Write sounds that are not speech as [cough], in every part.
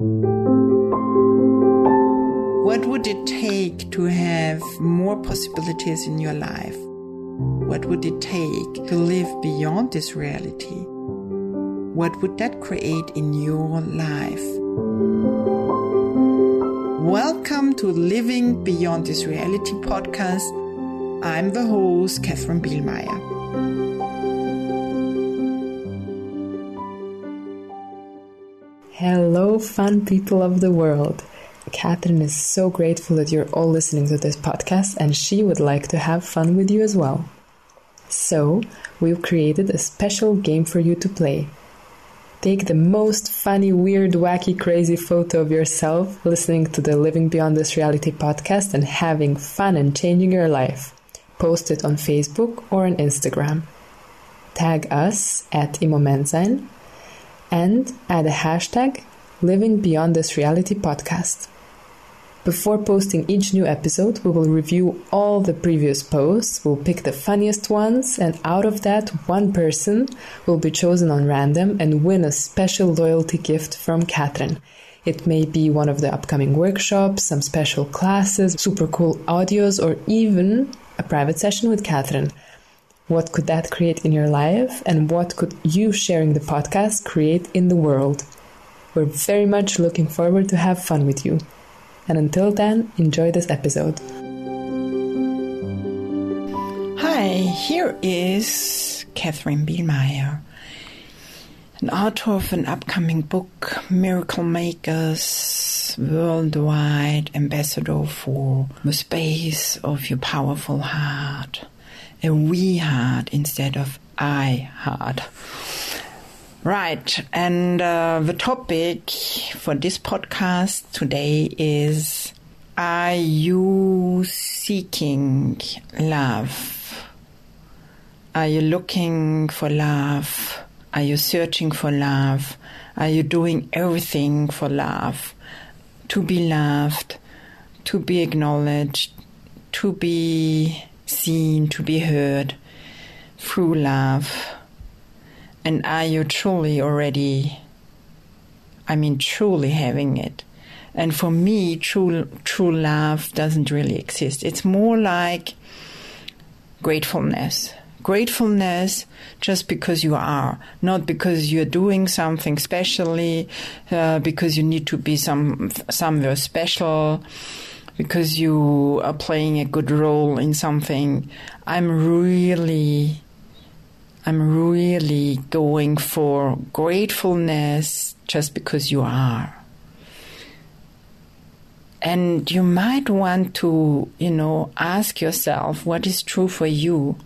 What would it take to have more possibilities in your life? What would it take to live beyond this reality? What would that create in your life? Welcome to Living Beyond This Reality podcast. I'm the host, Catherine Bielmeier. Hello, fun people of the world. Catherine is so grateful that you're all listening to this podcast, and she would like to have fun with you as well. So, we've created a special game for you to play. Take the most funny, weird, wacky, crazy photo of yourself listening to the Living Beyond This Reality podcast and having fun and changing your life. Post it on Facebook or on Instagram. Tag us at Imomensein and add a hashtag Living Beyond This Reality podcast. Before posting each new episode, we will review all the previous posts, we'll pick the funniest ones, and out of that, one person will be chosen on random and win a special loyalty gift from Catherine. It may be one of the upcoming workshops, some special classes, super cool audios, or even a private session with Catherine. What could that create in your life, and what could you sharing the podcast create in the world? We're very much looking forward to have fun with you. And until then, enjoy this episode. Hi, here is Catherine Bielmeier, an author of an upcoming book, Miracle Makers, worldwide ambassador for the space of your powerful heart, a we heart instead of I heart. Right, and uh, the topic for this podcast today is Are you seeking love? Are you looking for love? Are you searching for love? Are you doing everything for love? To be loved, to be acknowledged, to be seen, to be heard through love and are you truly already, I mean, truly having it? And for me, true, true love doesn't really exist. It's more like gratefulness. Gratefulness just because you are, not because you're doing something specially, uh, because you need to be some somewhere special, because you are playing a good role in something. I'm really I'm really going for gratefulness just because you are. And you might want to, you know, ask yourself what is true for you.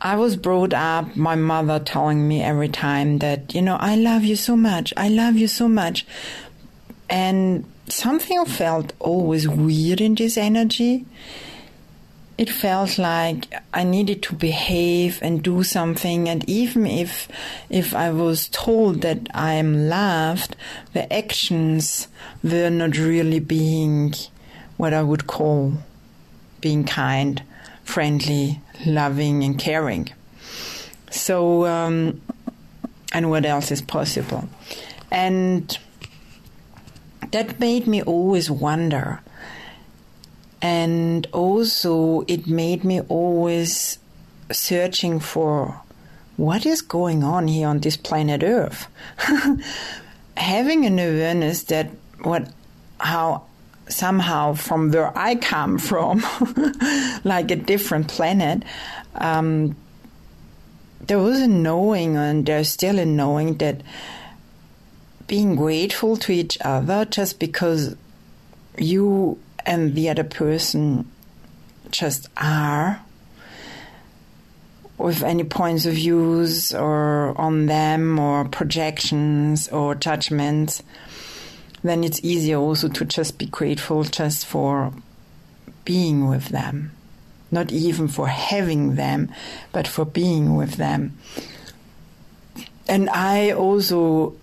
I was brought up, my mother telling me every time that, you know, I love you so much, I love you so much. And something felt always weird in this energy it felt like I needed to behave and do something. And even if, if I was told that I'm loved, the actions were not really being what I would call being kind, friendly, loving, and caring. So, um, and what else is possible? And that made me always wonder and also it made me always searching for what is going on here on this planet Earth. [laughs] Having an awareness that what how somehow from where I come from, [laughs] like a different planet, um, there was a knowing, and there's still a knowing that being grateful to each other just because you and the other person just are with any points of views or on them or projections or judgments, then it's easier also to just be grateful just for being with them. Not even for having them, but for being with them. And I also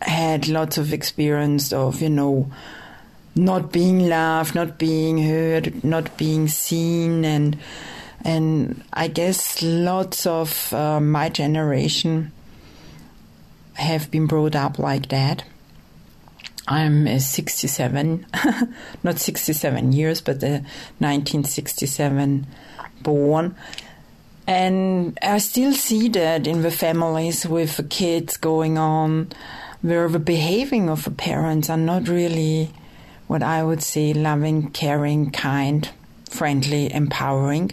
had lots of experience of, you know, not being loved, not being heard, not being seen, and and I guess lots of uh, my generation have been brought up like that. I'm a 67, [laughs] not 67 years, but a 1967 born. And I still see that in the families with the kids going on, where the behaving of the parents are not really what I would say loving, caring, kind, friendly, empowering.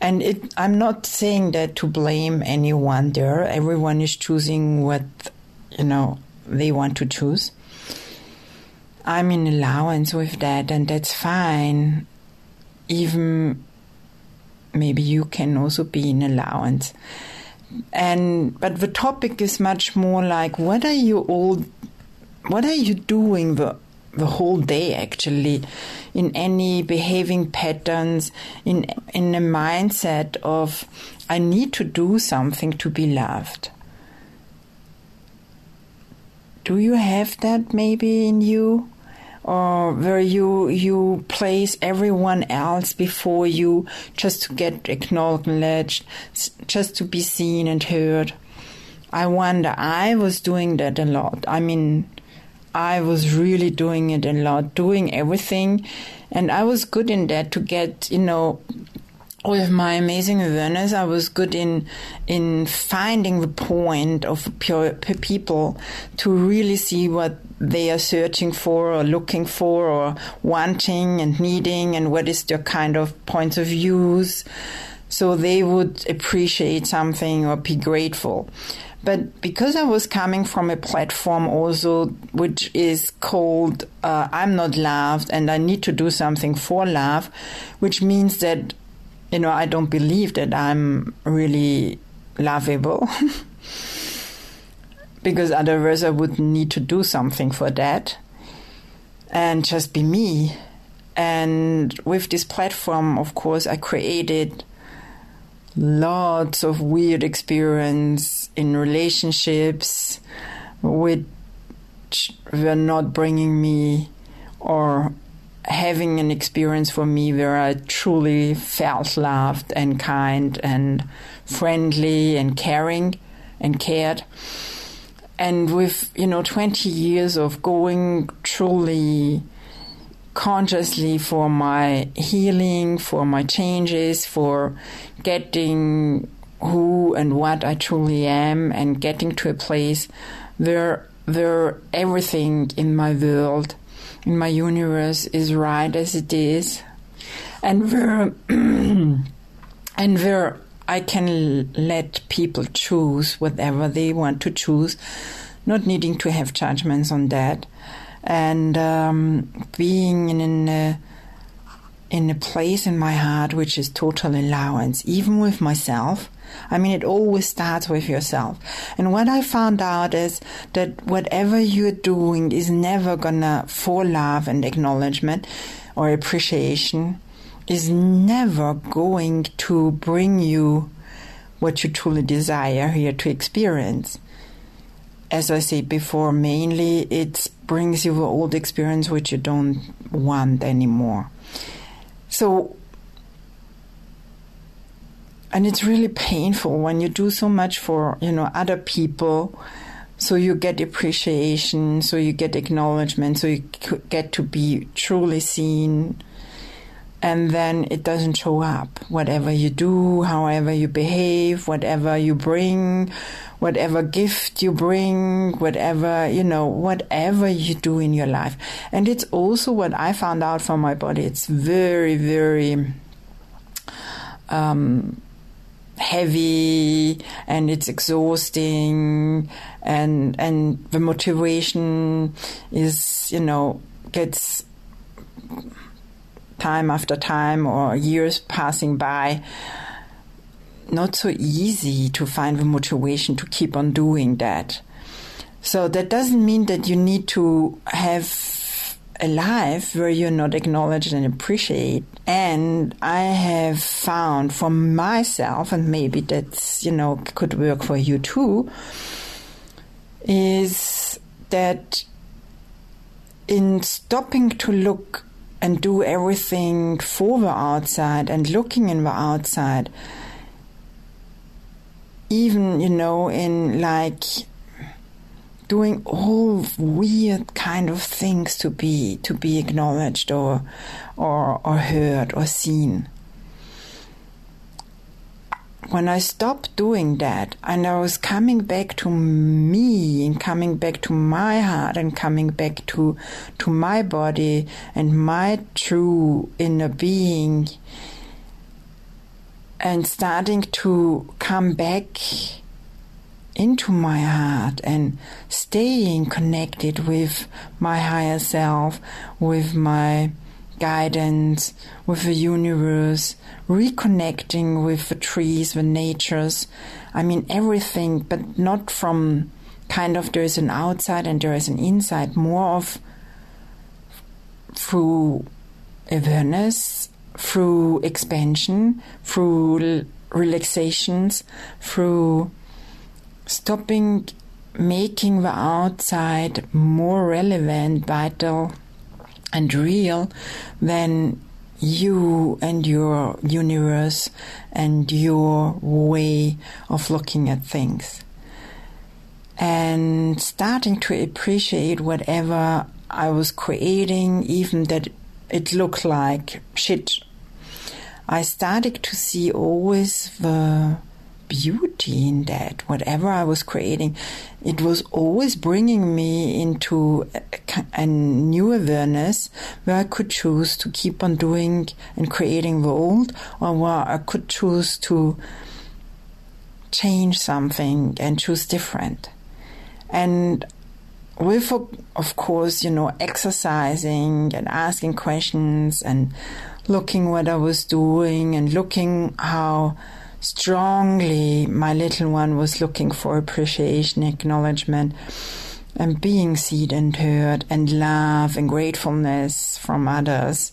And it, I'm not saying that to blame anyone there. Everyone is choosing what, you know, they want to choose. I'm in allowance with that, and that's fine. Even maybe you can also be in allowance. And but the topic is much more like what are you all what are you doing the the whole day actually in any behaving patterns in in a mindset of I need to do something to be loved. Do you have that maybe in you? Or where you you place everyone else before you just to get acknowledged, just to be seen and heard. I wonder. I was doing that a lot. I mean, I was really doing it a lot, doing everything, and I was good in that to get you know with my amazing awareness, I was good in in finding the point of pure, people to really see what they are searching for or looking for or wanting and needing and what is their kind of points of views so they would appreciate something or be grateful. But because I was coming from a platform also which is called uh, I'm not loved and I need to do something for love, which means that you know, I don't believe that I'm really lovable. [laughs] because otherwise I would need to do something for that and just be me. And with this platform, of course, I created lots of weird experience in relationships which were not bringing me or having an experience for me where I truly felt loved and kind and friendly and caring and cared. And with, you know, 20 years of going truly consciously for my healing, for my changes, for getting who and what I truly am and getting to a place where where everything in my world in my universe is right as it is, and where [clears throat] and where I can let people choose whatever they want to choose, not needing to have judgments on that, and um, being in a in a place in my heart which is total allowance, even with myself I mean, it always starts with yourself. And what I found out is that whatever you're doing is never gonna, for love and acknowledgement or appreciation, is never going to bring you what you truly desire here to experience. As I said before, mainly it brings you old experience which you don't want anymore. So and it's really painful when you do so much for you know other people. So you get appreciation so you get acknowledgement so you get to be truly seen. And then it doesn't show up. Whatever you do however you behave whatever you bring whatever gift you bring whatever you know whatever you do in your life. And it's also what i found out from my body. It's very very um, heavy and it's exhausting and and the motivation is you know gets time after time or years passing by. Not so easy to find the motivation to keep on doing that. So that doesn't mean that you need to have a life where you're not acknowledged and appreciated. And I have found for myself, and maybe that's, you know, could work for you too, is that in stopping to look and do everything for the outside and looking in the outside, even, you know, in like doing all weird kind of things to be to be acknowledged or or or heard or seen. When I stopped doing that and I was coming back to me and coming back to my heart and coming back to to my body and my true inner being and starting to come back into my heart and staying connected with my higher self, with my guidance, with the universe, reconnecting with the trees, the natures. I mean, everything, but not from kind of there is an outside and there is an inside, more of through awareness, through expansion, through relaxations, through stopping making the outside more relevant, vital, and real than you and your universe and your way of looking at things. And starting to appreciate whatever I was creating, even that it looked like shit. I started to see always the beauty in that. Whatever I was creating, it was always bringing me into a, a, new awareness where I could choose to keep on doing and creating the old, or where I could choose to change something and choose different. And with, of course, you know, exercising and asking questions and looking what I was doing and looking how strongly my little one was looking for appreciation, acknowledgement, and being seen and heard, and love and gratefulness from others.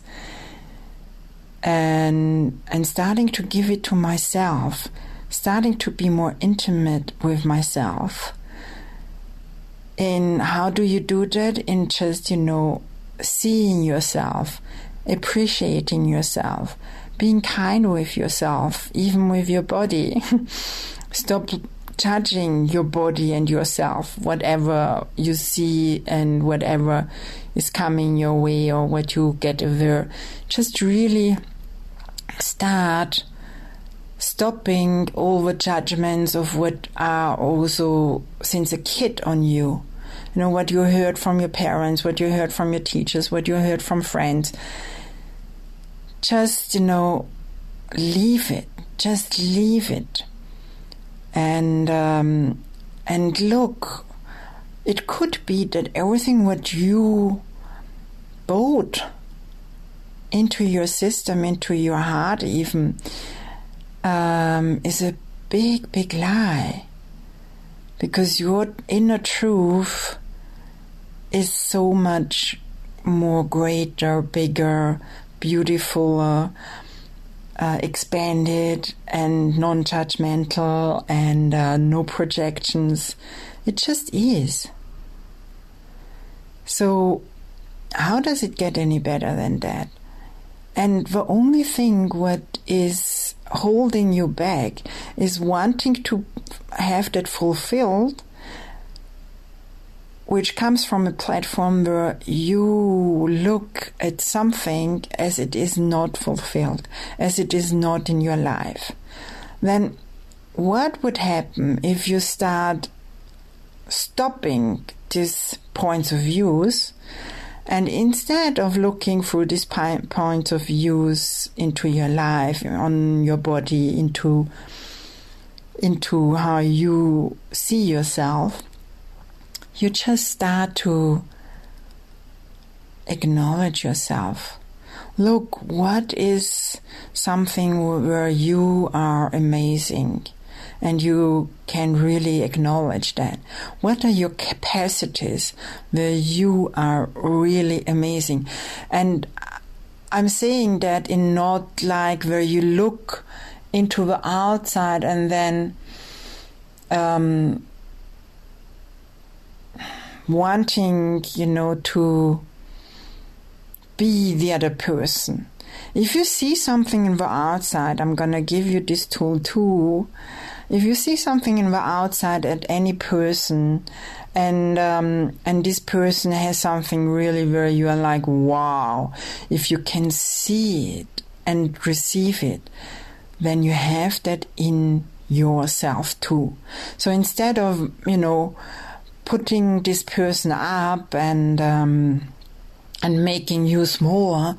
And, and starting to give it to myself, starting to be more intimate with myself. In how do you do that? In just, you know, seeing yourself, appreciating yourself, being kind with yourself, even with your body. [laughs] Stop judging your body and yourself, whatever you see and whatever is coming your way or what you get over. Just really start stopping all the judgments of what are also since a kid on you. You know, what you heard from your parents, what you heard from your teachers, what you heard from friends just, you know, leave it. Just leave it. And, um, and look, it could be that everything what you bought into your system, into your heart, even, um, is a big, big lie. Because your inner truth is so much more greater, bigger, beautiful, uh, uh, expanded, and non judgmental, and uh, no projections. It just is. So, how does it get any better than that? And the only thing what is holding you back is wanting to have that fulfilled which comes from a platform where you look at something as it is not fulfilled, as it is not in your life, then what would happen if you start stopping these points of views? And instead of looking through these points of views into your life, on your body, into into how you see yourself, you just start to acknowledge yourself. Look, what is something where you are amazing and you can really acknowledge that? What are your capacities where you are really amazing? And I'm saying that in not like where you look into the outside and then um, wanting, you know, to be the other person. If you see something in the outside, I'm gonna give you this tool too. if you see something in the outside at any person, and um, and this person has something really where you are like, wow, if you can see it and receive it, then you have that in yourself too. So instead of you know putting this person up and um, and making you smaller,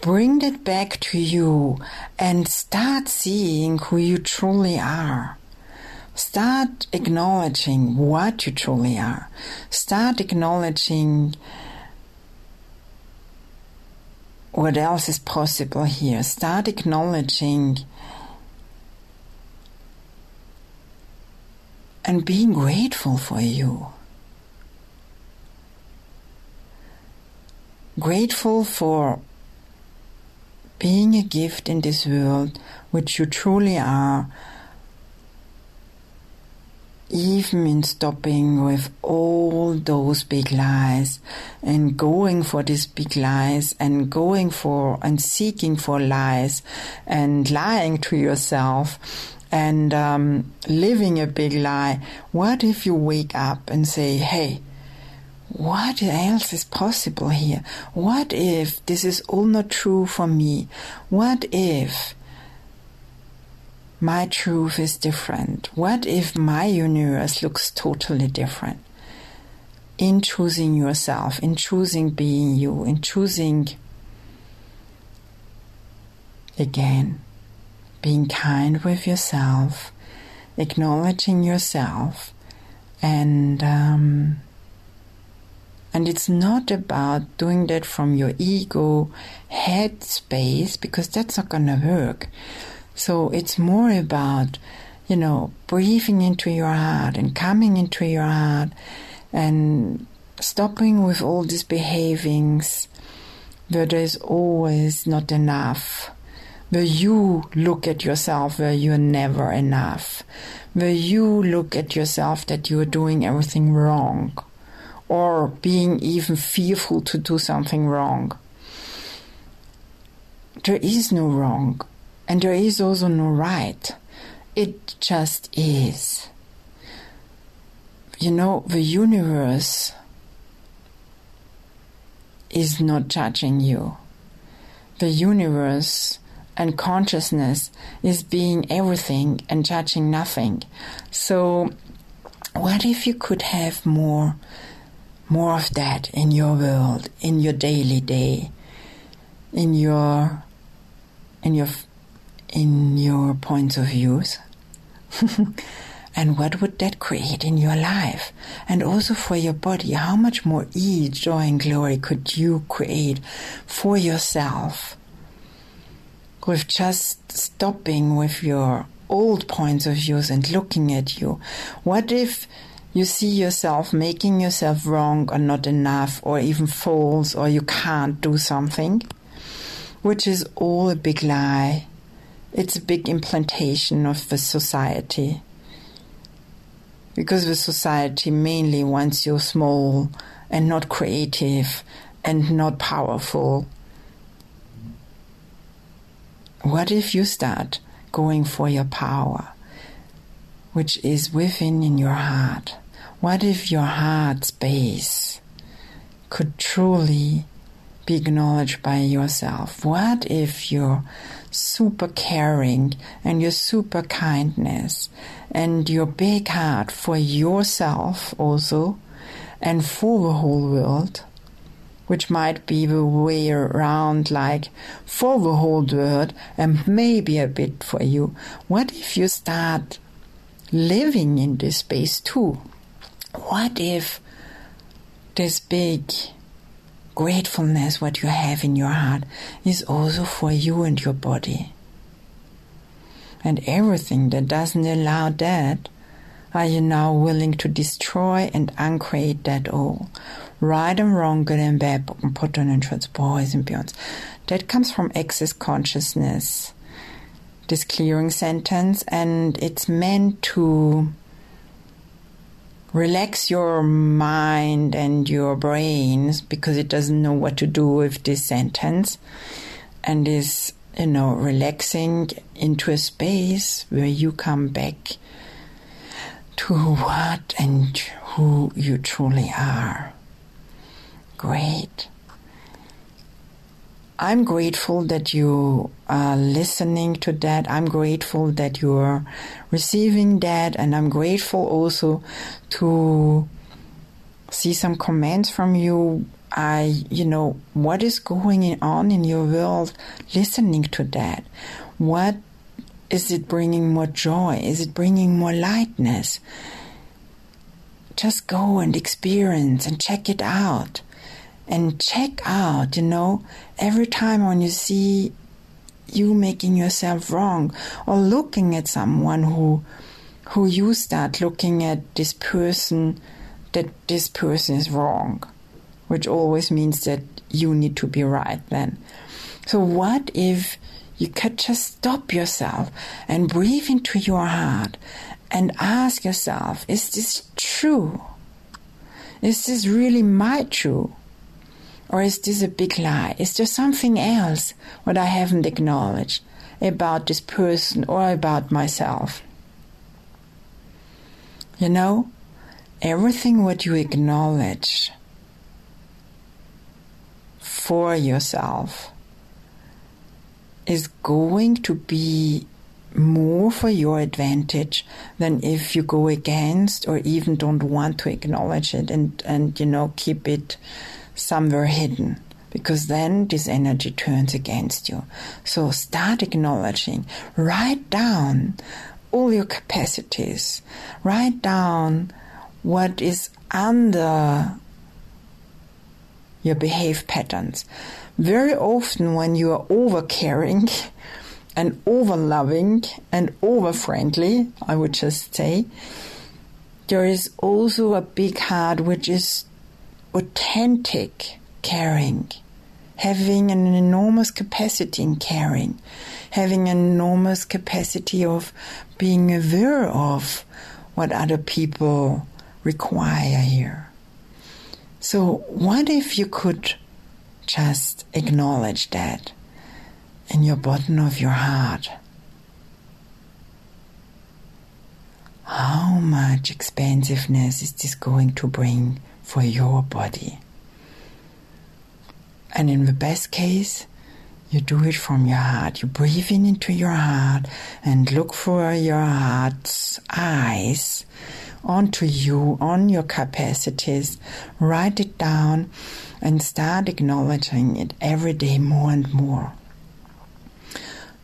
bring it back to you and start seeing who you truly are. Start acknowledging what you truly are. Start acknowledging what else is possible here. Start acknowledging and being grateful for you. Grateful for being a gift in this world, which you truly are, even in stopping with all those big lies and going for these big lies and going for and seeking for lies and lying to yourself and um, living a big lie, what if you wake up and say, hey, what else is possible here? What if this is all not true for me? What if my truth is different? What if my universe looks totally different? In choosing yourself, in choosing being you, in choosing again, being kind with yourself, acknowledging yourself, and um, and it's not about doing that from your ego head space because that's not to work. So it's more about, you know, breathing into your heart and coming into your heart and stopping with all these behavings where there's always not enough, where you look at yourself where you're never enough, where you look at yourself that you're doing everything wrong or being even fearful to do something wrong. There is no wrong, and there is also no right. It just is. You know, the universe is not judging you. The universe and consciousness is being everything and judging nothing. So, what if you could have more more of that in your world, in your daily day, in your in your in your points of views. [laughs] and what would that create in your life? And also for your body, how much more ease, joy, and glory could you create for yourself with just stopping with your old points of views and looking at you? What if you see yourself making yourself wrong or not enough or even false or you can't do something, which is all a big lie. It's a big implantation of the society. Because the society mainly wants you small and not creative and not powerful. What if you start going for your power? which is within in your heart. What if your heart space could truly be acknowledged by yourself? What if your super caring and your super kindness and your big heart for yourself also and for the whole world, which might be the way around like for the whole world and maybe a bit for you. What if you start living in this space too. What if this big gratefulness, what you have in your heart, is also for you and your body? And everything that doesn't allow that, are you now willing to destroy and uncreate that all? Right and wrong, good and bad, on and boys and beyond. That comes from access consciousness this clearing sentence, and it's meant to relax your mind and your brains because it doesn't know what to do with this sentence and is you know relaxing into a space where you come back to what and who you truly are. Great. I'm grateful that you are listening to that. I'm grateful that you are receiving that. And I'm grateful also to see some comments from you. I, you know, what is going on in your world listening to that? What is it bringing more joy? Is it bringing more lightness? Just go and experience and check it out and check out, you know, every time when you see you making yourself wrong or looking at someone who who you start looking at this person that this person is wrong, which always means that you need to be right then. So what if you could just stop yourself and breathe into your heart and ask yourself, is this true? Is this really my truth? Or is this a big lie? Is there something else what I haven't acknowledged about this person or about myself? You know, everything what you acknowledge for yourself is going to be more for your advantage than if you go against or even don't want to acknowledge it and, and you know keep it somewhere hidden because then this energy turns against you. So start acknowledging, write down all your capacities, write down what is under your behave patterns. Very often, when you are over caring [laughs] and over loving and over friendly, I would just say, there is also a big heart which is authentic caring, having an enormous capacity in caring, having an enormous capacity of being aware of what other people require here. So, what if you could just acknowledge that in your bottom of your heart? How much expansiveness is this going to bring for your body. And in the best case, you do it from your heart. You breathe in into your heart and look for your heart's eyes onto you, on your capacities. Write it down and start acknowledging it every day more and more.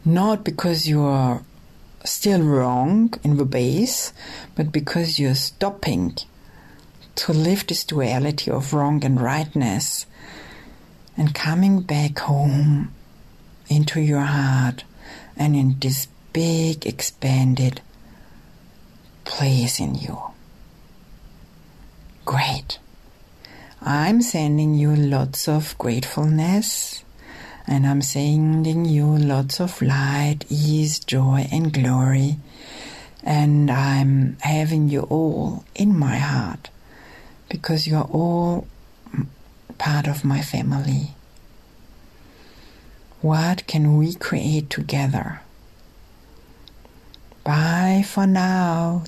Not because you are still wrong in the base, but because you're stopping to live this duality of wrong and rightness and coming back home into your heart and in this big expanded place in you. Great. I'm sending you lots of gratefulness and I'm sending you lots of light, ease, joy, and glory. And I'm having you all in my heart because you are all part of my family. What can we create together? Bye for now.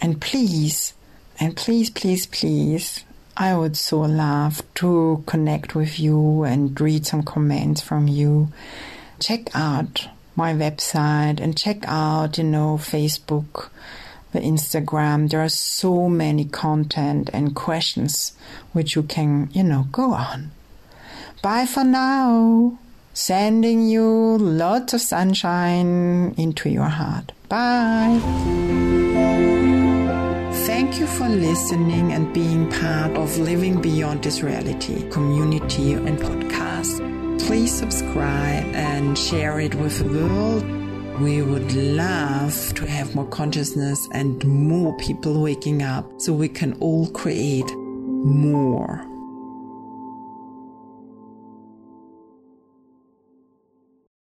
And please, and please, please, please, I would so love to connect with you and read some comments from you. Check out my website and check out, you know, Facebook the Instagram. There are so many content and questions which you can, you know, go on. Bye for now. Sending you lots of sunshine into your heart. Bye. Thank you for listening and being part of Living Beyond This Reality community and podcast. Please subscribe and share it with the world we would love to have more consciousness and more people waking up so we can all create more